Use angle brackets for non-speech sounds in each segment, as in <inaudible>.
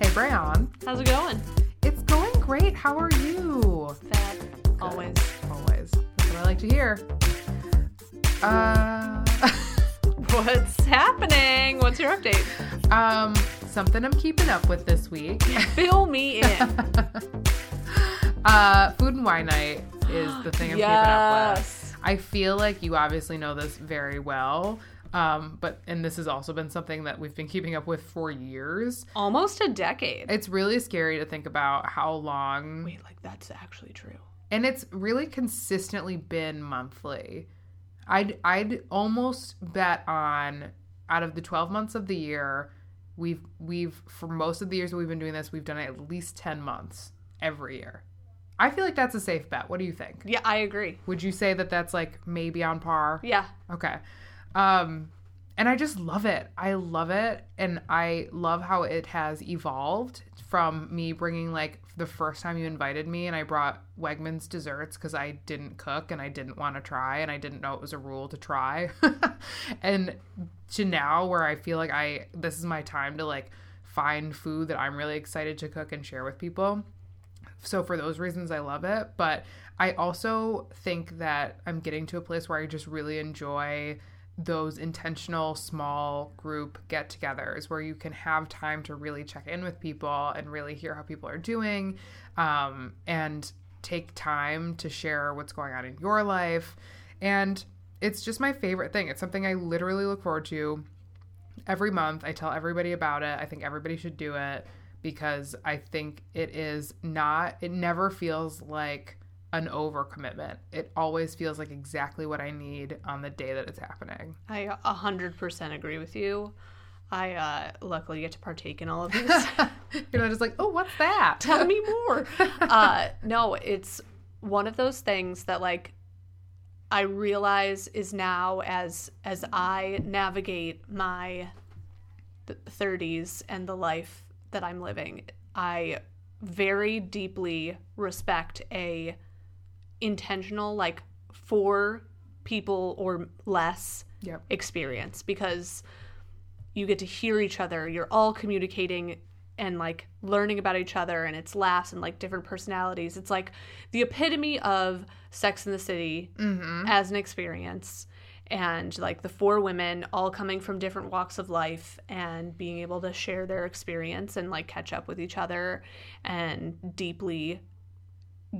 Hey, Brayon. How's it going? It's going great. How are you? Fab. Always. Always. That's what I like to hear. Uh, <laughs> What's happening? What's your update? um, something I'm keeping up with this week. <laughs> Fill me in. <laughs> uh, food and wine night is the thing I'm keeping up with. <gasps> yes. I feel like you obviously know this very well. Um, but and this has also been something that we've been keeping up with for years. Almost a decade. It's really scary to think about how long Wait, like that's actually true. and it's really consistently been monthly. I'd I'd almost bet on out of the 12 months of the year, we've we've for most of the years that we've been doing this, we've done it at least 10 months every year. I feel like that's a safe bet. What do you think? Yeah, I agree. Would you say that that's like maybe on par? Yeah. Okay. Um and I just love it. I love it and I love how it has evolved from me bringing like the first time you invited me and I brought Wegmans desserts cuz I didn't cook and I didn't want to try and I didn't know it was a rule to try. <laughs> and to now where I feel like I this is my time to like find food that I'm really excited to cook and share with people. So for those reasons I love it, but I also think that I'm getting to a place where I just really enjoy those intentional small group get-togethers where you can have time to really check in with people and really hear how people are doing um, and take time to share what's going on in your life. And it's just my favorite thing. It's something i literally look forward to every month. I tell everybody about it. I think everybody should do it because i think it is not it never feels like an overcommitment it always feels like exactly what i need on the day that it's happening I a hundred percent agree with you. I uh, luckily get to partake in all of <laughs> these. <laughs> you're not just like oh what's that <laughs> Tell me more. uh, no, it's one of those things that like I realize is now as as I navigate my th- 30s and the life that I'm living, I very deeply respect a intentional like for people or less Yep. experience because you get to hear each other. You're all communicating and like learning about each other and its laughs and like different personalities. It's like the epitome of Sex in the City mm-hmm. as an experience. And like the four women all coming from different walks of life and being able to share their experience and like catch up with each other and deeply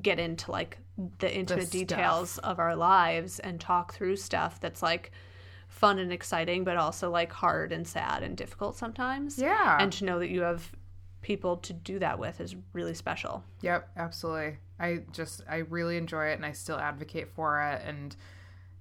get into like the intimate stuff. details of our lives and talk through stuff that's like fun and exciting but also like hard and sad and difficult sometimes yeah and to know that you have people to do that with is really special Yep, absolutely. I just I really enjoy it and I still advocate for it and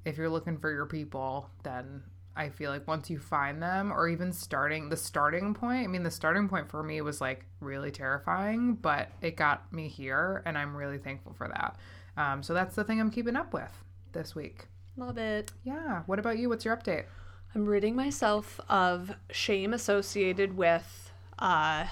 if you're looking for your people, then I feel like once you find them or even starting the starting point, I mean the starting point for me was like really terrifying, but it got me here and I'm really thankful for that. Um, so that's the thing I'm keeping up with this week. love it Yeah. What about you? What's your update? i'm ridding myself of shame associated with uh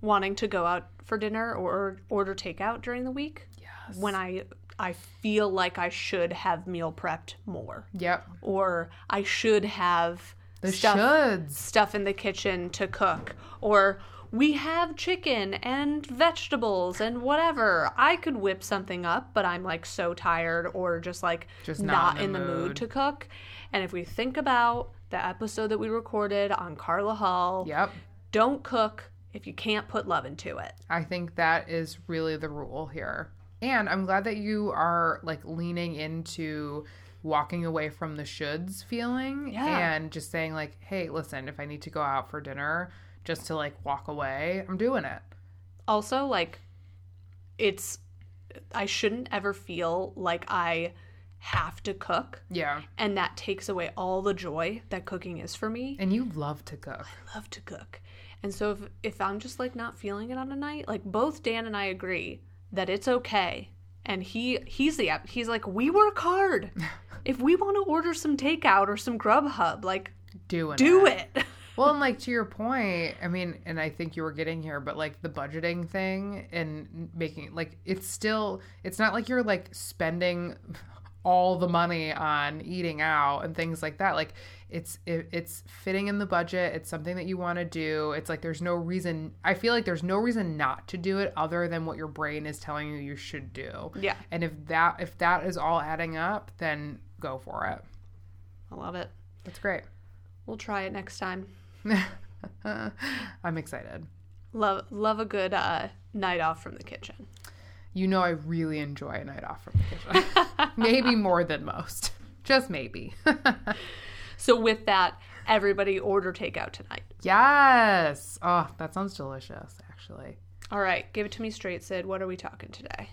wanting to go out for dinner or order takeout during the week Yes. when i i feel like i should have meal prepped more Yep. or I should have The stuff, shoulds. stuff in the kitchen to cook, or we have chicken and vegetables and whatever. I could whip something up, but I'm like so tired or just like Just not, not in the mood. to cook. And if we think about the episode that we recorded on Carla Hall, Yep. don't cook if you can't put love into it. I think that is really the rule here. And I'm glad that you are like leaning into walking away from the shoulds feeling Yeah. and just saying like, "Hey, listen, if I need to go out for dinner just to like walk away, I'm doing it." also like it's i shouldn't ever feel like i have to cook Yeah. and that takes away all the joy that cooking is for me And you love to cook. i love to cook and so if, if i'm just like not feeling it on a night like both dan and i agree that it's okay. And he he's the he's like we work hard. <laughs> If we want to order some takeout or some grubhub like Doing do it. Do <laughs> it. Well, and like to your point, I mean, and I think you were getting here, but like the budgeting thing and making like it's still it's not like you're like spending all the money on eating out and things like that. Like it's it, it's fitting in the budget. It's something that you want to do. It's like there's no reason. I feel like there's no reason not to do it other than what your brain is telling you you should do. Yeah. And if that if that is all adding up, then go for it. I love it. That's great. We'll try it next time. <laughs> I'm excited. Love love a good uh, night off from the kitchen. You know, I really enjoy a night off from the kitchen. <laughs> maybe more than most. Just maybe. <laughs> So with that, everybody order takeout tonight. yes. Oh, that sounds delicious, actually. All right, give it to me straight, Sid. What are we talking today?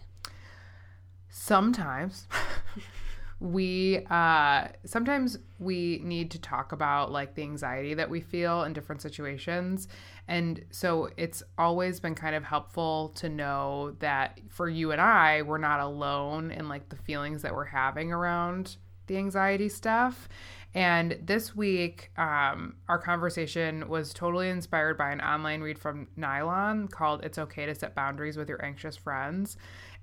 sometimes <laughs> we uh sometimes we need to talk about like the anxiety that we feel in different situations. And so it's always been kind of helpful to know that for you and I we're not alone in like the feelings that we're having around the anxiety stuff. And this week um, our conversation was totally inspired by an online read from nylon called it's okay to set boundaries with your anxious friends.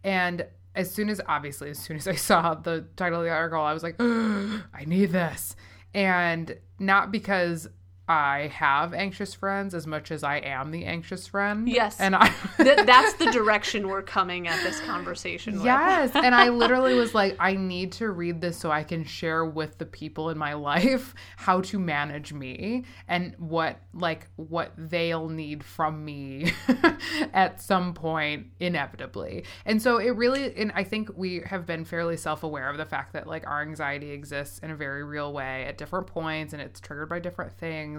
And as soon as obviously as soon as I <laughs> saw the title of the article, I was like, <gasps> I need this. And not because I have anxious friends as much as I am the anxious friend. Yes. And I <laughs> Th- that's the direction we're coming at this conversation. Yes. and I <laughs> literally was like, I need to read this so I can share with the people in my life <laughs> how to manage me and what like what they'll need from me at some point inevitably. And so it really and I think we have been fairly self-aware of the fact that like our anxiety exists in a very real way at different points and it's triggered by different things.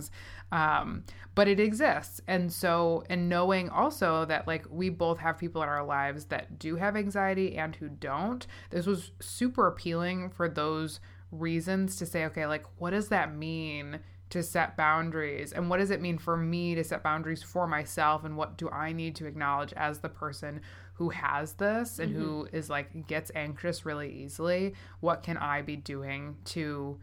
Um, but it exists. And so and knowing also that like we both have people in our lives that do have anxiety and who don't, this was super appealing for those reasons to say, okay, like what does that mean? to set boundaries and what does it mean for me to set boundaries for myself and what do i need to acknowledge as the person who has this and who is like gets anxious really easily what can i be doing to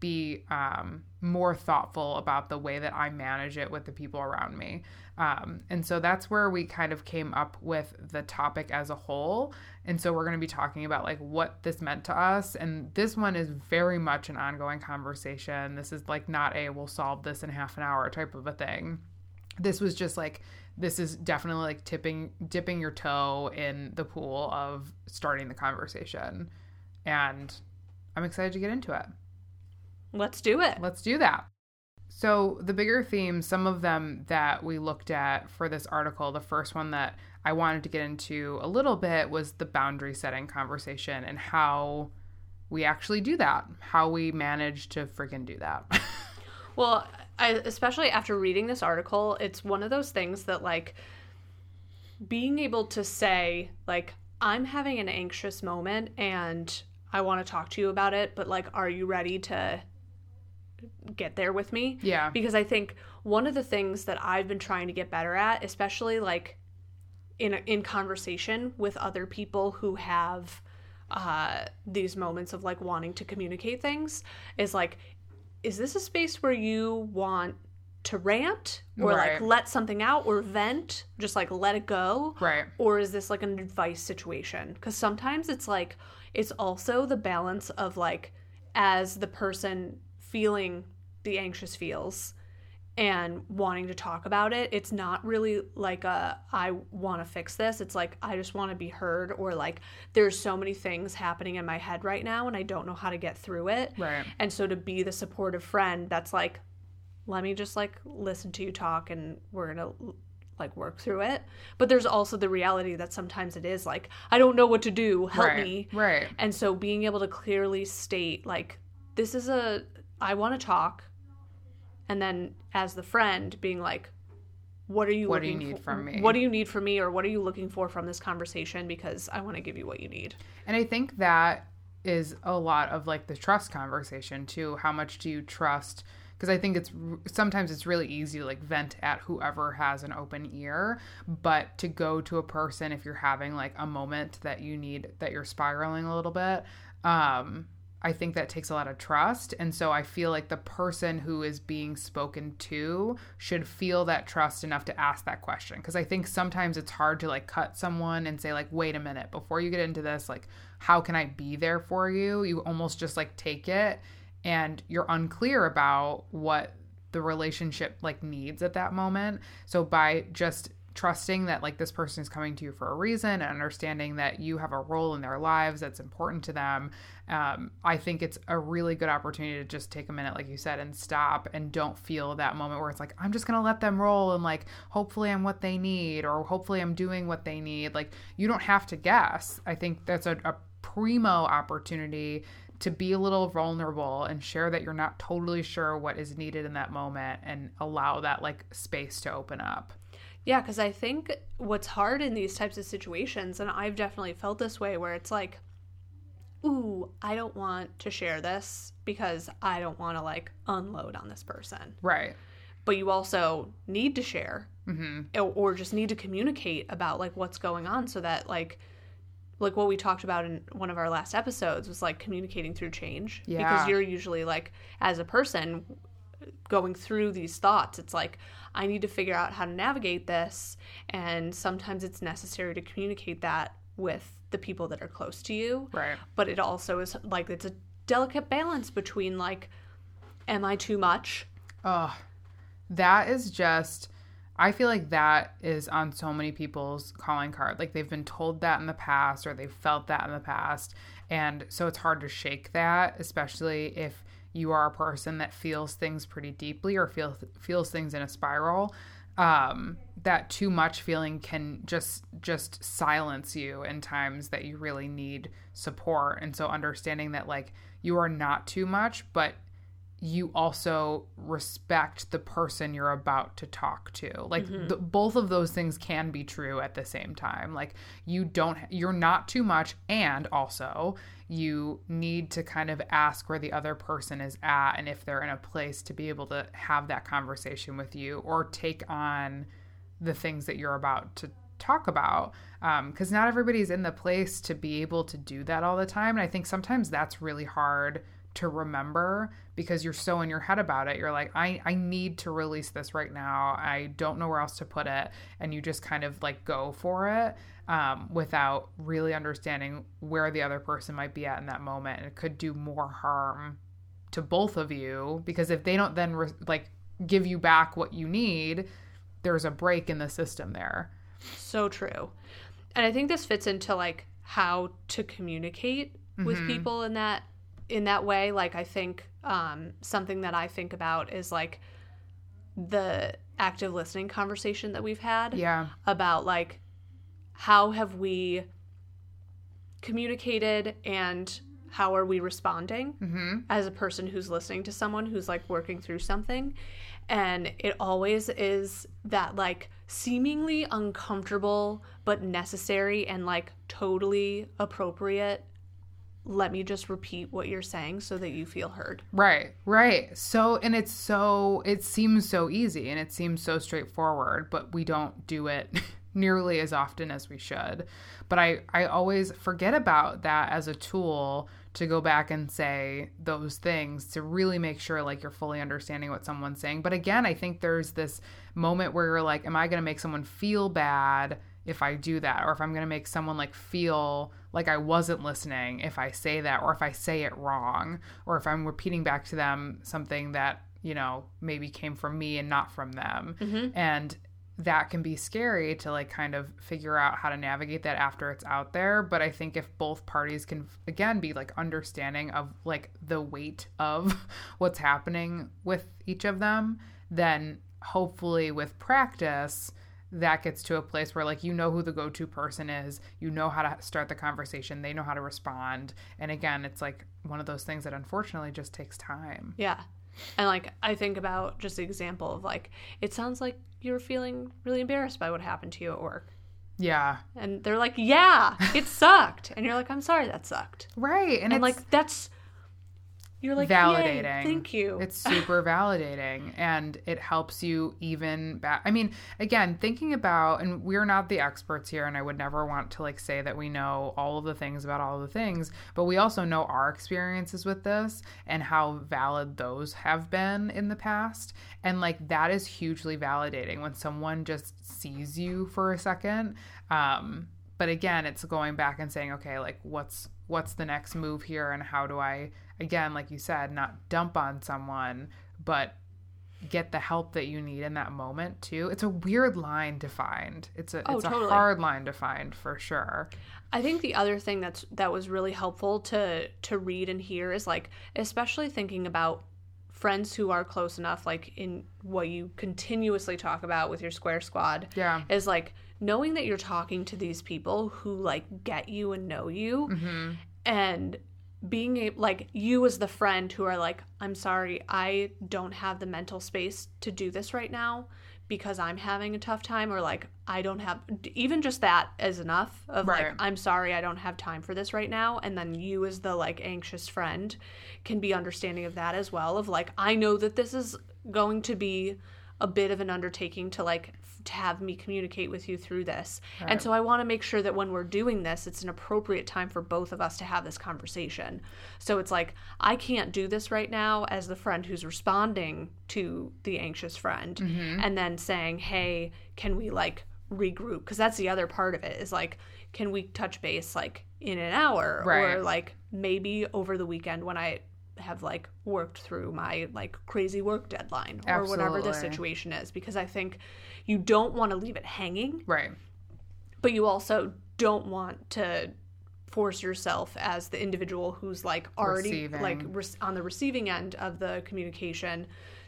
be um, more thoughtful about the way that I manage it with the people around me. Um, and so that's where we kind of came up with the topic as a whole. And so we're going to be talking about like what this meant to us. And this one is very much an ongoing conversation. This is like not a we'll solve this in half an hour type of a thing. This was just like, this is definitely like tipping, dipping your toe in the pool of starting the conversation. And I'm excited to get into it. Let's do it. Let's do that. So, the bigger themes, some of them that we looked at for this article, the first one that I wanted to get into a little bit was the boundary setting conversation and how we actually do that, how we manage to freaking do that. <laughs> Well, I, especially after reading this article, it's one of those things that like being able to say like I'm having an anxious moment and I want to talk to you about it, but like are you ready to get there with me? yeah. because I think one of the things that I've been trying to get better at, especially like in in conversation with other people who have uh, these moments of like wanting to communicate things, is like, is this a space where you want to rant or Right. like let something out or vent, just like let it go, Right. or is this like an advice situation? Because sometimes it's like it's also the balance of like as the person feeling the anxious feels and wanting to talk about it it's not really like a i want to fix this it's like i just want to be heard or like there's so many things happening in my head right now and i don't know how to get through it Right. and so to be the supportive friend that's like let me just like listen to you talk and we're gonna like work through it but there's also the reality that sometimes it is like i don't know what to do help right. me Right. and so being able to clearly state like this is a I want to talk and then as the friend being like what are you What do you need for- from me? What do you need from me or what are you looking for from this conversation because I want to give you what you need. And I think that is a lot of like the trust conversation too. How much do you trust? Because I think it's sometimes it's really easy to like vent at whoever has an open ear, but to go to a person if you're having like a moment that you need that you're spiraling a little bit, um, I think that takes a lot of trust. And so I feel like the person who is being spoken to should feel that trust enough to ask that question. Because I think sometimes it's hard to like cut someone and say, like, wait a minute, before you get into this, like, how can I be there for you? You almost just like take it and you're unclear about what the relationship like needs at that moment. So by just trusting that like this person is coming to you for a reason and understanding that you have a role in their lives that's important to them um, i think it's a really good opportunity to just take a minute like you said and stop and don't feel that moment where it's like i'm just gonna let them roll and like hopefully i'm what they need or hopefully i'm doing what they need. Like you don't have to guess. I think that's a, a primo opportunity to be a little vulnerable and share that you're not totally sure what is needed in that moment and allow that like space to open up yeah, because I think what's hard in these types of situations, and I've definitely felt this way, where it's like, ooh, I don't want to share this because I don't want to like unload on this person. Right. But you also need to share mm-hmm. or just need to communicate about like what's going on so that like, like what we talked about in one of our last episodes was like communicating through change. Yeah. Because you're usually like, as a person, going through these thoughts. It's like, I need to figure out how to navigate this. And sometimes it's necessary to communicate that with the people that are close to you. Right. But it also is like, it's a delicate balance between like, am I too much? Oh, that is just. I feel like that is on so many people's calling card. Like they've been told that in the past or they've felt that in the past. And so it's hard to shake that, especially if you are a person that feels things pretty deeply or feels feels things in a spiral um, that too much feeling can just just silence you in times that you really need support. And so understanding that like you are not too much but you also respect the person you're about to talk to. Like mm-hmm. the, both of those things can be true at the same time. Like you don't you're not too much and also you need to kind of ask where the other person is at and if they're in a place to be able to have that conversation with you or take on the things that you're about to talk about because um, not everybody's in the place to be able to do that all the time and i think sometimes that's really hard to remember because you're so in your head about it. You're like, I, I need to release this right now. I don't know where else to put it. And you just kind of like go for it um, without really understanding where the other person might be at in that moment. And it could do more harm to both of you because if they don't then re- like give you back what you need, there's a break in the system there. So true. And I think this fits into like how to communicate with mm-hmm. people in that in that way like i think um, something that i think about is like the active listening conversation that we've had yeah about like how have we communicated and how are we responding mm-hmm. as a person who's listening to someone who's like working through something and it always is that like seemingly uncomfortable but necessary and like totally appropriate let me just repeat what you're saying so that you feel heard. Right, right. So, and it's so, it seems so easy and it seems so straightforward, but we don't do it <laughs> nearly as often as we should. But I, I always forget about that as a tool to go back and say those things to really make sure like you're fully understanding what someone's saying. But again, I think there's this moment where you're like, am I going to make someone feel bad if I do that? Or if I'm going to make someone like feel like I wasn't listening if I say that, or if I say it wrong, or if I'm repeating back to them something that, you know, maybe came from me and not from them. Mm-hmm. And that can be scary to like kind of figure out how to navigate that after it's out there. But i think if both parties can again be like understanding of like the weight of <laughs> what's happening with each of them then hopefully with practice that gets to a place where like you know who the go-to person is you know how to start the conversation they know how to respond. And again it's like one of those things that unfortunately just takes time. Yeah. And like i think about just the example of like it sounds like you're feeling really embarrassed by what happened to you at work. Yeah. And they're like yeah it <laughs> sucked. And you're like i'm sorry that sucked. Right and, and like that's You're like, "Yay, validating. thank you. It's <laughs> super validating and it helps you even back. I mean, again, thinking about, and we're not the experts here, and I would never want to like say that we know all of the things about all of the things, but we also know our experiences with this and how valid those have been in the past. And like that is hugely validating when someone just sees you for a second. Um, but again, it's going back and saying, okay, like what's what's the next move here and how do I again, like you said, not dump on someone, but get the help that you need in that moment too. It's a weird line to find. It's a Oh, it's totally. a hard line to find for sure. I think the other thing that's that was really helpful to to read and hear is like especially thinking about friends who are close enough like in what you continuously talk about with your square squad Yeah. is like knowing that you're talking to these people who like get you and know you Mm-hmm. and being able like you as the friend who are like i'm sorry i don't have the mental space to do this right now because i'm having a tough time or like i don't have even just that is enough of Right. like i'm sorry i don't have time for this right now and then you as the like anxious friend can be understanding of that as well of like i know that this is going to be a bit of an undertaking to like to have me communicate with you through this. And so i want to make sure that when we're doing this it's an appropriate time for both of us to have this conversation. So it's like i can't do this right now as the friend who's responding to the anxious friend mm-hmm. and then saying hey can we like regroup? Because that's the other part of it is like can we touch base like in an hour? Right. or like maybe over the weekend when i have like worked through my like crazy work deadline or whatever the situation is because i think you don't want to leave it hanging Right. but you also don't want to force yourself as the individual who's like already Receiving. like re- on the receiving end of the communication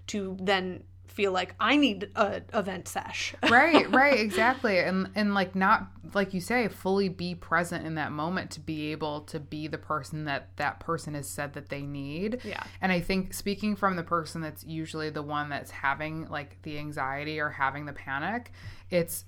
to then feel like i need a event sesh. <laughs> Right right exactly. And and like not like you say fully be present in that moment to be able to be the person that that person has said that they need. Yeah. and i think speaking from the person that's usually the one that's having like the anxiety or having the panic it's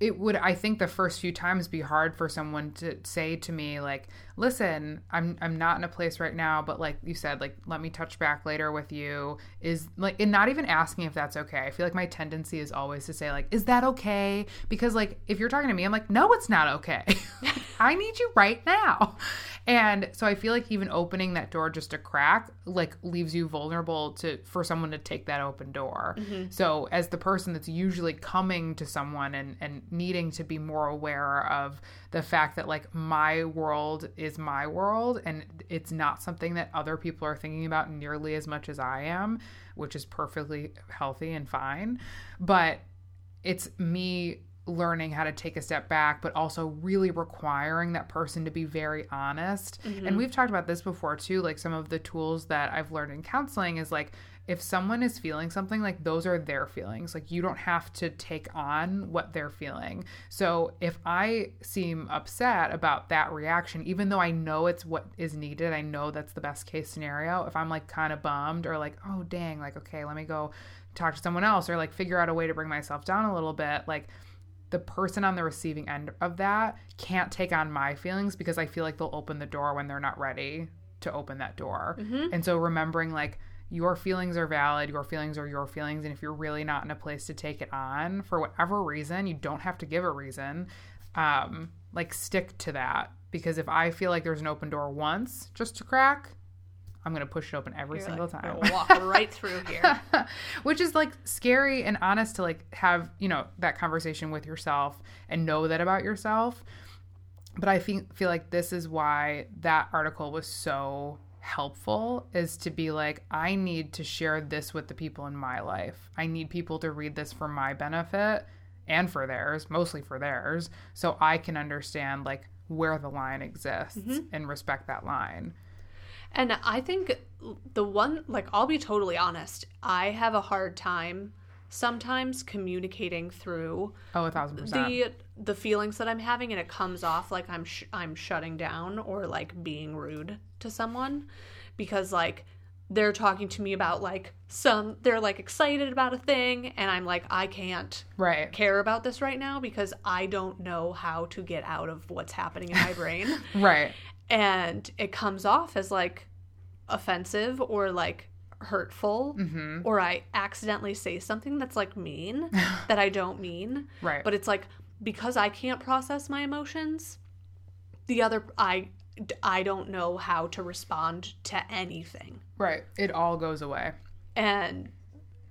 it would i think the first few times be hard for someone to say to me like listen i'm i'm not in a place right now but like you said like let me touch back later with you. Is like and not even asking if that's okay. I feel like my tendency is always to say like is that okay? Because like if you're talking to me i'm like no it's not okay. <laughs> I need you right now. And so i feel like even opening that door just a crack like leaves you vulnerable to for someone to take that open door. Mm-hmm. So as the person that's usually coming to someone and and needing to be more aware of the fact that like my world is my world and it's not something that other people are thinking about nearly as much as I am, which is perfectly healthy and fine. But it's me learning how to take a step back, but also really requiring that person to be very honest. And mm-hmm. we've talked about this before too. Like some of the tools that I've learned in counseling is like, if someone is feeling something, like those are their feelings. Like you don't have to take on what they're feeling. So if I seem upset about that reaction, even though I know it's what is needed, I know that's the best case scenario. If I'm like kind of bummed or like, oh, dang, like, okay, let me go talk to someone else or like figure out a way to bring myself down a little bit, like, the person on the receiving end of that can't take on my feelings because I feel like they'll open the door when they're not ready to open that door. Mm-hmm. And so remembering like your feelings are valid, your feelings are your feelings. And if you're really not in a place to take it on for whatever reason, you don't have to give a reason. Um, like stick to that because if I feel like there's an open door once just to crack, I'm gonna push it open every You're single like, time. "Gonna walk right through here <laughs> which is like scary and honest to like have you know that conversation with yourself and know that about yourself but i think feel like this is why that article was so helpful is to be like i need to share this with the people in my life. I need people to read this for my benefit and for theirs mostly for theirs so i can understand like where the line exists mm-hmm. and respect that line. And I think the one, like, I'll be totally honest, I have a hard time sometimes communicating through oh a thousand percent. the the feelings that I'm having, and it comes off like I'm sh- I'm shutting down or like being rude to someone because like they're talking to me about like some they're like excited about a thing, and I'm like I can't right care about this right now because I don't know how to get out of what's happening in my <laughs> brain right and it comes off as like offensive or like hurtful Mm-hmm. or I accidentally say something that's like mean <laughs> that I don't mean. Right. But it's like because I can't process my emotions, the other I I don't know how to respond to anything. right. It all goes away. And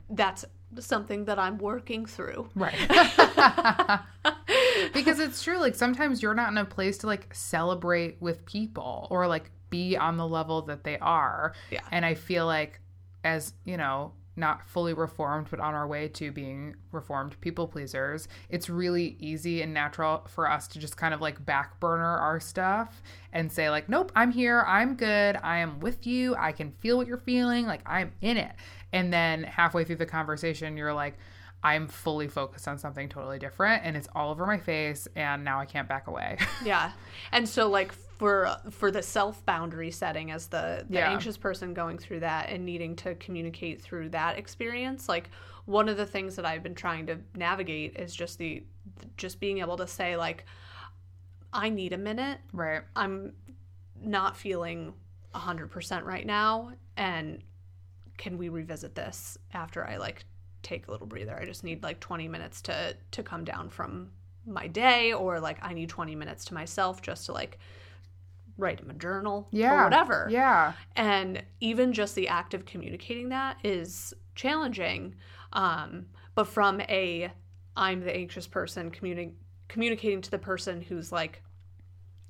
that's something that I'm working through. Right. <laughs> <laughs> because it's true. Like sometimes you're not in a place to like celebrate with people or like be on the level that they are. Yeah. And I feel like, as you know, not fully reformed, but on our way to being reformed people pleasers, it's really easy and natural for us to just kind of like back burner our stuff and say, like, nope, I'm here. I'm good. I am with you. I can feel what you're feeling. Like, I'm in it. And then halfway through the conversation, you're like, I'm fully focused on something totally different and it's all over my face and now I can't back away. <laughs> Yeah. And so like for for the self boundary setting as the, the Yeah. anxious person going through that and needing to communicate through that experience, like one of the things that I've been trying to navigate is just the just being able to say like I need a minute. right. I'm not feeling 100% right now and can we revisit this after I like take a little breather? I just need like 20 minutes to to come down from my day or like I need 20 minutes to myself just to like write in a journal Yeah. or whatever. Yeah. And even just the act of communicating that is challenging. Um, but from a I'm the anxious person communi- communicating to the person who's like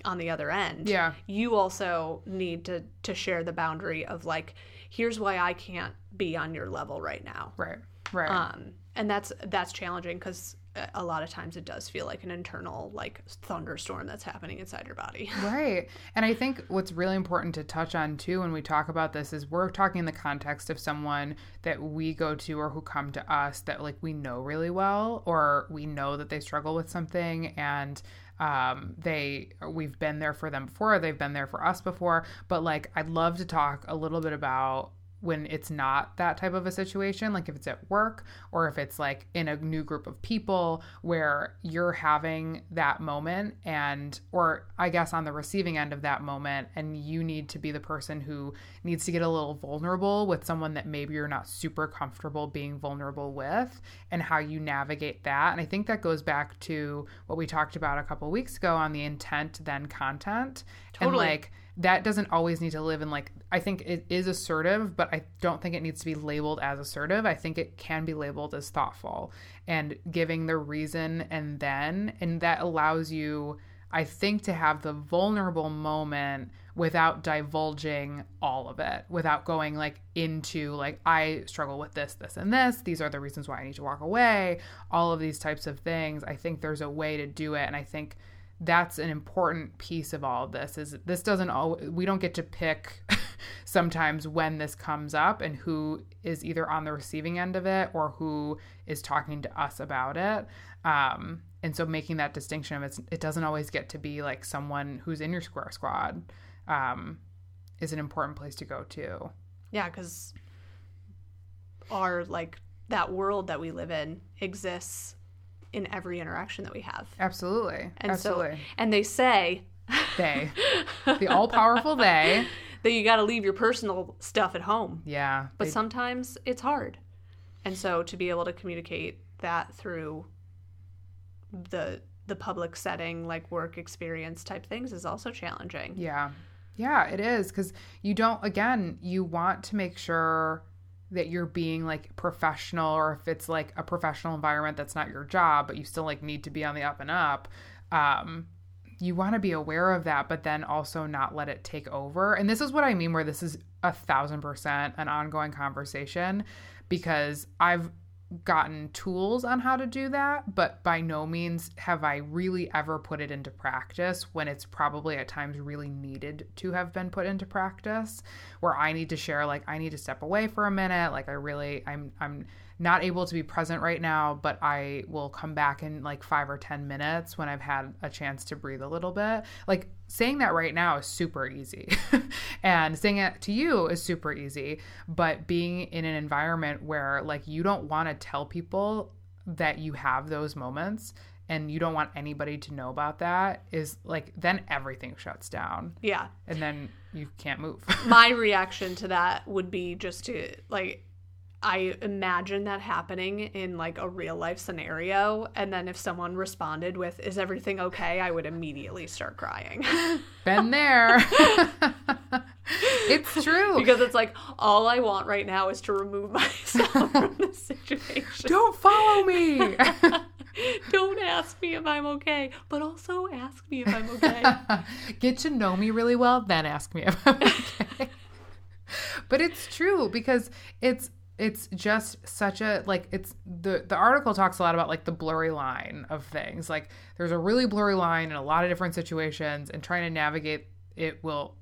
on the other end. Yeah. You also need to to share the boundary of like here's why I can't be on your level right now. Right. Right. Um and that's that's challenging cuz a lot of times it does feel like an internal like thunderstorm that's happening inside your body. <laughs> Right. And I think what's really important to touch on too when we talk about this is we're talking in the context of someone that we go to or who come to us that like we know really well or we know that they struggle with something and um they we've been there for them before they've been there for us before but like I'd love to talk a little bit about when it's not that type of a situation, like if it's at work or if it's like in a new group of people where you're having that moment and, or I guess on the receiving end of that moment, and you need to be the person who needs to get a little vulnerable with someone that maybe you're not super comfortable being vulnerable with and how you navigate that. And I think that goes back to what we talked about a couple weeks ago on the intent, then content. And Totally. like, that doesn't always need to live in like i think it is assertive but i don't think it needs to be labeled as assertive. I think it can be labeled as thoughtful and giving the reason and then and that allows you i think to have the vulnerable moment without divulging all of it without going like into like i struggle with this this and this these are the reasons why i need to walk away all of these types of things. I think there's a way to do it and i think that's an important piece of all of this is this doesn't all we don't get to pick <laughs> sometimes when this comes up and who is either on the receiving end of it or who is talking to us about it. Um, and so making that distinction of it doesn't always get to be like someone who's in your square squad um, is an important place to go to. Yeah, because our like that world that we live in exists in every interaction that we have. absolutely And absolutely so and they say they <laughs> the all-powerful they that you got to leave your personal stuff at home. yeah But they- sometimes it's hard. And so to be able to communicate that through the the public setting like work experience type things is also challenging. Yeah. Yeah, it is because you don't, again, you want to make sure that you're being like professional or if it's like a professional environment that's not your job, but you still like need to be on the up and up. Um, you want to be aware of that, but then also not let it take over. And this is what I mean, where this is a thousand percent an ongoing conversation because I've gotten tools on how to do that, but by no means have I really ever put it into practice when it's probably at times really needed to have been put into practice where I need to share like I need to step away for a minute, like I really I'm I'm not able to be present right now, but I will come back in like 5 or 10 minutes when I've had a chance to breathe a little bit. Like saying that right now is super easy. <laughs> and saying it to you is super easy, but being in an environment where like you don't want to tell people that you have those moments and you don't want anybody to know about that is like then everything shuts down Yeah. and then you can't move. <laughs> My reaction to that would be just to like I imagine that happening in like a real life scenario and then if someone responded with is everything okay, I would immediately start crying. <laughs> Been there. it's true. because it's like all I want right now is to remove <laughs> myself from the situation. don't follow me. <laughs> Don't ask me if I'm okay, but also ask me if I'm okay. Get to know me really well, then ask me if I'm okay. but it's true because it's it's just such a like it's the the article talks a lot about like the blurry line of things. Like there's a really blurry line in a lot of different situations and trying to navigate it will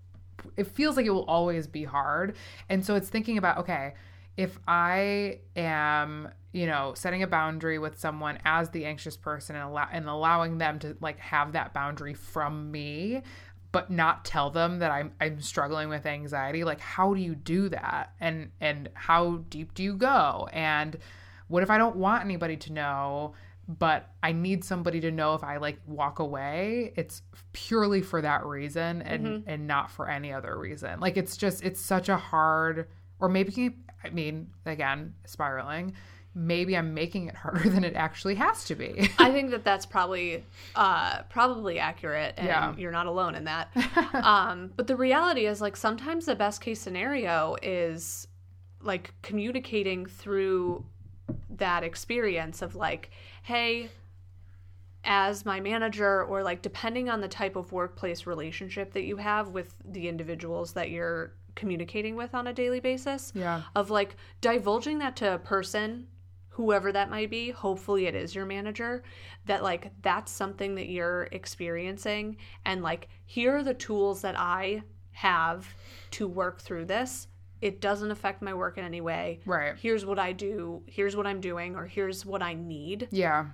it feels like it will always be hard. And so it's thinking about okay, if I am, you know, setting a boundary with someone as the anxious person and allow and allowing them to like have that boundary from me, but not tell them that I'm I'm struggling with anxiety, like how do you do that? And and how deep do you go? And what if I don't want anybody to know? but I need somebody to know if I like walk away, it's purely for that reason and mm-hmm. and not for any other reason. Like it's just it's such a hard or maybe I mean again, spiraling. Maybe I'm making it harder <laughs> than it actually has to be. I think that that's probably uh, probably accurate, and Yeah. you're not alone in that. <laughs> um, but the reality is, like, sometimes the best case scenario is like communicating through that experience of like, hey, as my manager, or like depending on the type of workplace relationship that you have with the individuals that you're communicating with on a daily basis yeah. of like divulging that to a person whoever that might be hopefully it is your manager that like that's something that you're experiencing and like here are the tools that i have to work through this it doesn't affect my work in any way Right. here's what i do here's what i'm doing or here's what i need Yeah.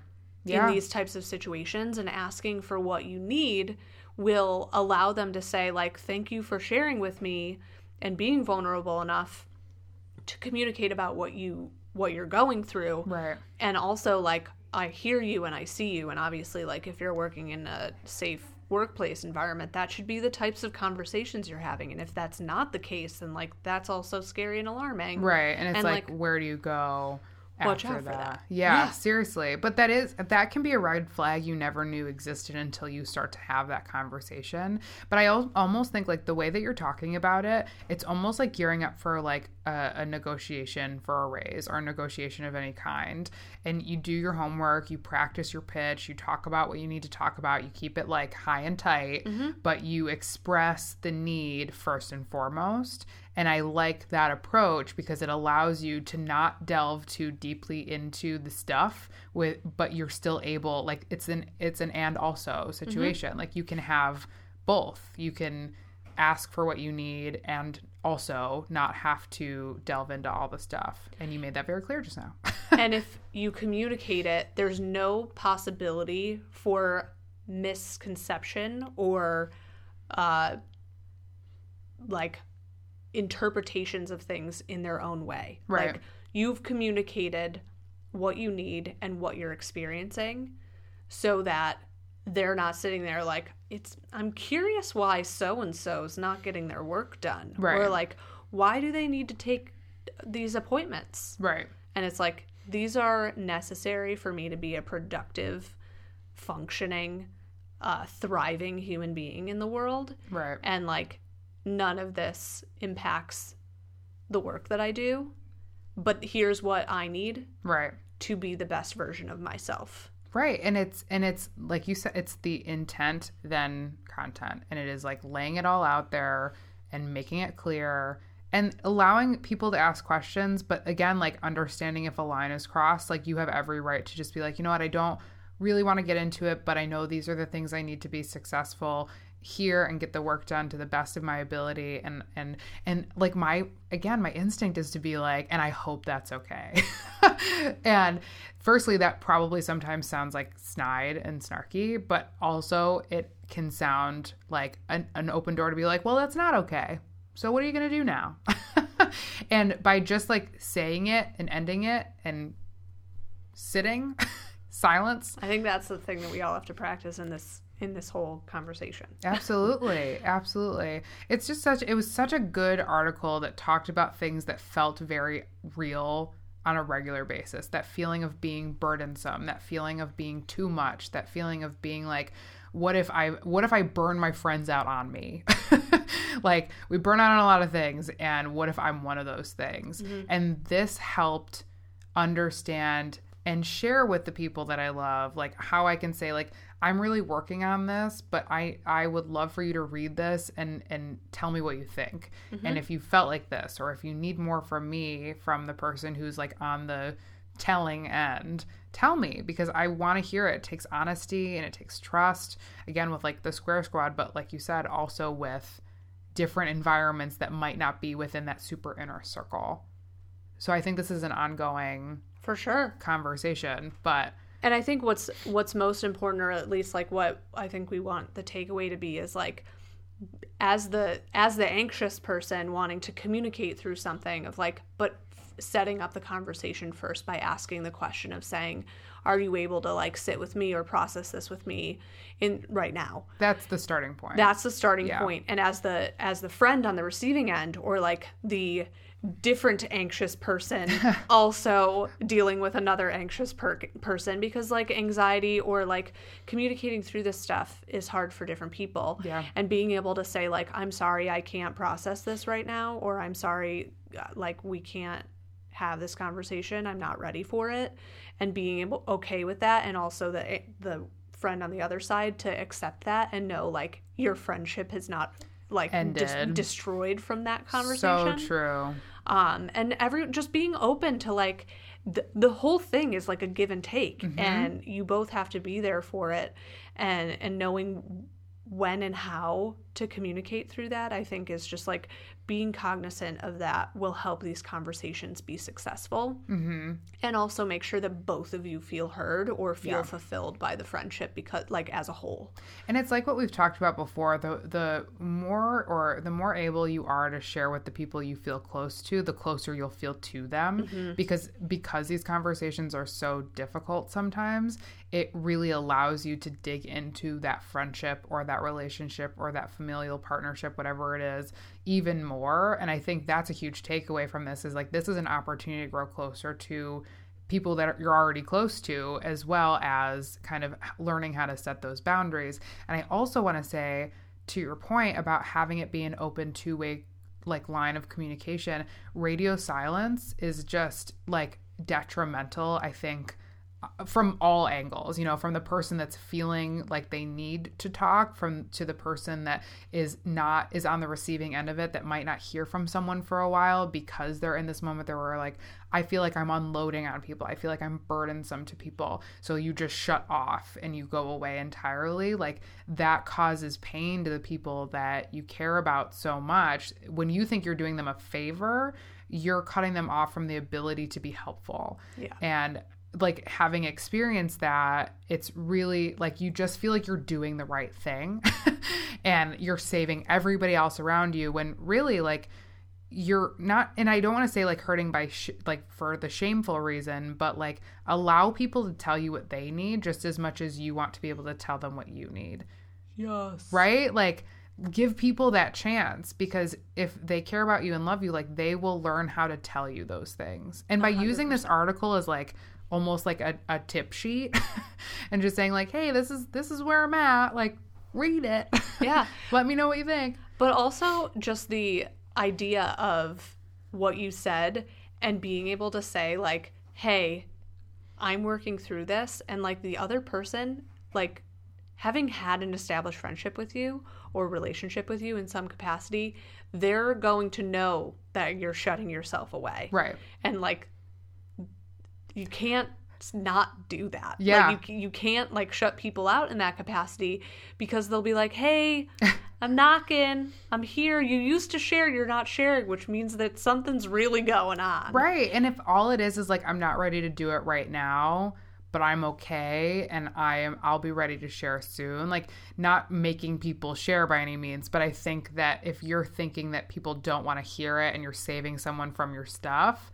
Yeah. in these types of situations and asking for what you need will allow them to say like thank you for sharing with me and being vulnerable enough to communicate about what you what you're going through. Right. and also like I hear you and I see you. And obviously like if you're working in a safe workplace environment that should be the types of conversations you're having. And if that's not the case then like that's also scary and alarming. Right. And it's And, like, like, where do you go watch after out for that. Yeah, Yeah. seriously. But that is that can be a red flag you never knew existed until you start to have that conversation. But I al- almost think like the way that you're talking about it, it's almost like gearing up for like a, a negotiation for a raise or a negotiation of any kind. And you do your homework, you practice your pitch, you talk about what you need to talk about, you keep it like high and tight, mm-hmm. but you express the need first and foremost. And I like that approach because it allows you to not delve too deeply into the stuff with but you're still able like it's an it's an and also situation. Like you can have both. You can ask for what you need and also not have to delve into all the stuff. And you made that very clear just now. <laughs> and if you communicate it, there's no possibility for misconception or uh, like interpretations of things in their own way. Right. Like you've communicated what you need and what you're experiencing so that they're not sitting there like it's I'm curious why so and so's not getting their work done. Right. Or like why do they need to take these appointments? right. And it's like, these are necessary for me to be a productive, functioning, uh, thriving human being in the world. Right. And like, none of this impacts the work that I do. But here's what I need Right. to be the best version of myself. Right. And it's and it's like you said it's the intent then content and it is like laying it all out there and making it clear and allowing people to ask questions but again like understanding if a line is crossed like you have every right to just be like you know what I don't really want to get into it but I know these are the things I need to be successful here and get the work done to the best of my ability and and and like my again my instinct is to be like and I hope that's okay. <laughs> and firstly that probably sometimes sounds like snide and snarky, but also it can sound like an, an open door to be like, well that's not okay. So what are you going to do now? <laughs> and by just like saying it and ending it and sitting <laughs> silence. I think that's the thing that we all have to practice in this in this whole conversation. <laughs> Absolutely. Absolutely. It's just such it was such a good article that talked about things that felt very real on a regular basis. That feeling of being burdensome, that feeling of being too much, that feeling of being like what if I what if I burn my friends out on me? <laughs> like we burn out on a lot of things and what if I'm one of those things? Mm-hmm. And this helped understand and share with the people that I love like how I can say like I'm really working on this, but I I would love for you to read this and and tell me what you think. And mm-hmm. if you felt like this or if you need more from me from the person who's like on the telling end, tell me because I want to hear it. It takes honesty and it takes trust. Again with like the Square Squad, but like you said also with different environments that might not be within that super inner circle. So I think this is an ongoing For sure. conversation, but And I think what's what's most important, or at least like what I think we want the takeaway to be, is like as the as the anxious person wanting to communicate through something of like, but setting up the conversation first by asking the question of saying, "Are you able to like sit with me or process this with me in right now?" that's the starting point. That's the starting Yeah. point. And as the as the friend on the receiving end, or like the different anxious person <laughs> also dealing with another anxious per- person because like anxiety or like communicating through this stuff is hard for different people. Yeah. and being able to say like i'm sorry i can't process this right now or i'm sorry uh, like we can't have this conversation. I'm not ready for it. And being able okay with that and also the the friend on the other side to accept that and know like your friendship has not like dis- destroyed from that conversation. So true. um and every just being open to like the, the whole thing is like a give and take and you both have to be there for it and and knowing when and how to communicate through that i think is just like being cognizant of that will help these conversations be successful hmm and also make sure that both of you feel heard or feel Yeah. fulfilled by the friendship because like as a whole And it's like what we've talked about before. The the more or the more able you are to share with the people you feel close to, the closer you'll feel to them. Because because these conversations are so difficult sometimes, it really allows you to dig into that friendship or that relationship or that familial partnership, whatever it is, even more. And I think that's a huge takeaway from this is like this is an opportunity to grow closer to people that you're already close to, as well as kind of learning how to set those boundaries. And I also want to say, to your point about having it be an open two way like line of communication, radio silence is just like detrimental, I think, from all angles you know from the person that's feeling like they need to talk from to the person that is not is on the receiving end of it that might not hear from someone for a while because they're in this moment that were like i feel like i'm unloading on people. I feel like i'm burdensome to people. So you just shut off and you go away entirely. Like that causes pain to the people that you care about so much. When you think you're doing them a favor you're cutting them off from the ability to be helpful. Yeah. and like having experienced that it's really like you just feel like you're doing the right thing <laughs> and you're saving everybody else around you when really like you're not and i don't want to say like hurting by sh- like for the shameful reason but like allow people to tell you what they need just as much as you want to be able to tell them what you need yes right? Like give people that chance because if they care about you and love you, like they will learn how to tell you those things. And by using this article as like almost like a, a tip sheet <laughs> and just saying like, hey, this is this is where I'm at, like read it. <laughs> Yeah. Let me know what you think. but also just the idea of what you said and being able to say like hey i'm working through this and like the other person like having had an established friendship with you or relationship with you in some capacity they're going to know that you're shutting yourself away Right. and like you can't not do that Yeah. like you, you can't like shut people out in that capacity because they'll be like hey <laughs> i'm knocking i'm here you used to share you're not sharing which means that something's really going on Right. And if all it is is like I'm not ready to do it right now, but I'm okay and I am I'll be ready to share soon. Like not making people share by any means, but I think that if you're thinking that people don't want to hear it and you're saving someone from your stuff,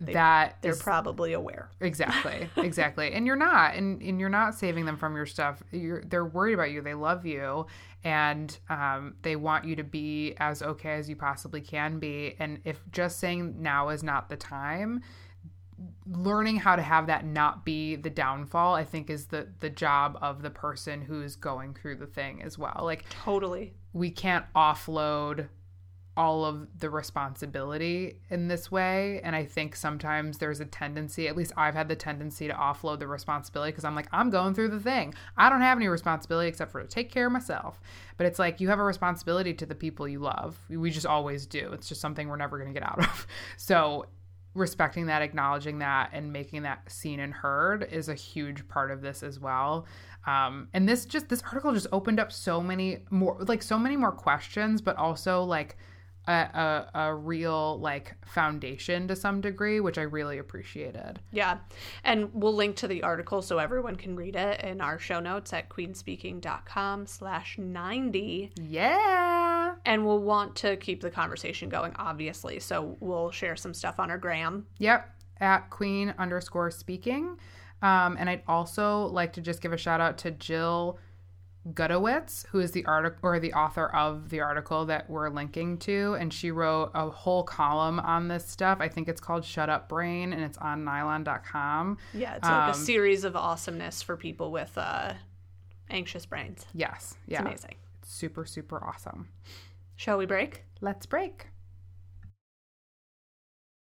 that They're is- probably aware. exactly <laughs> exactly. And you're not and, and you're not saving them from your stuff. You're they're worried about you. They love you and um, they want you to be as okay as you possibly can be. And if just saying now is not the time learning how to have that not be the downfall i think is the the job of the person who's going through the thing as well. Like Totally. we can't offload all of the responsibility in this way. And i think sometimes there's a tendency at least i've had the tendency to offload the responsibility because i'm like i'm going through the thing. I don't have any responsibility except for to take care of myself. But it's like you have a responsibility to the people you love. We just always do. It's just something we're never going to get out of. <laughs> So respecting that acknowledging that and making that seen and heard is a huge part of this as well. Um, and this just this article just opened up so many more like so many more questions but also like a, a, a real like foundation to some degree which i really appreciated Yeah. And we'll link to the article so everyone can read it in our show notes at queenspeaking.com slash 90. yeah And we'll want to keep the conversation going, obviously. So we'll share some stuff on our gram. Yep, at queen underscore speaking. Um, and I'd also like to just give a shout out to Jill Gutowitz, who is the article or the author of the article that we're linking to, and she wrote a whole column on this stuff. I think it's called "Shut Up Brain," and it's on Nylon.com. Yeah, it's like a Um, series of awesomeness for people with uh, anxious brains. Yes, It's yeah, amazing. It's super super awesome. Shall we break? Let's break.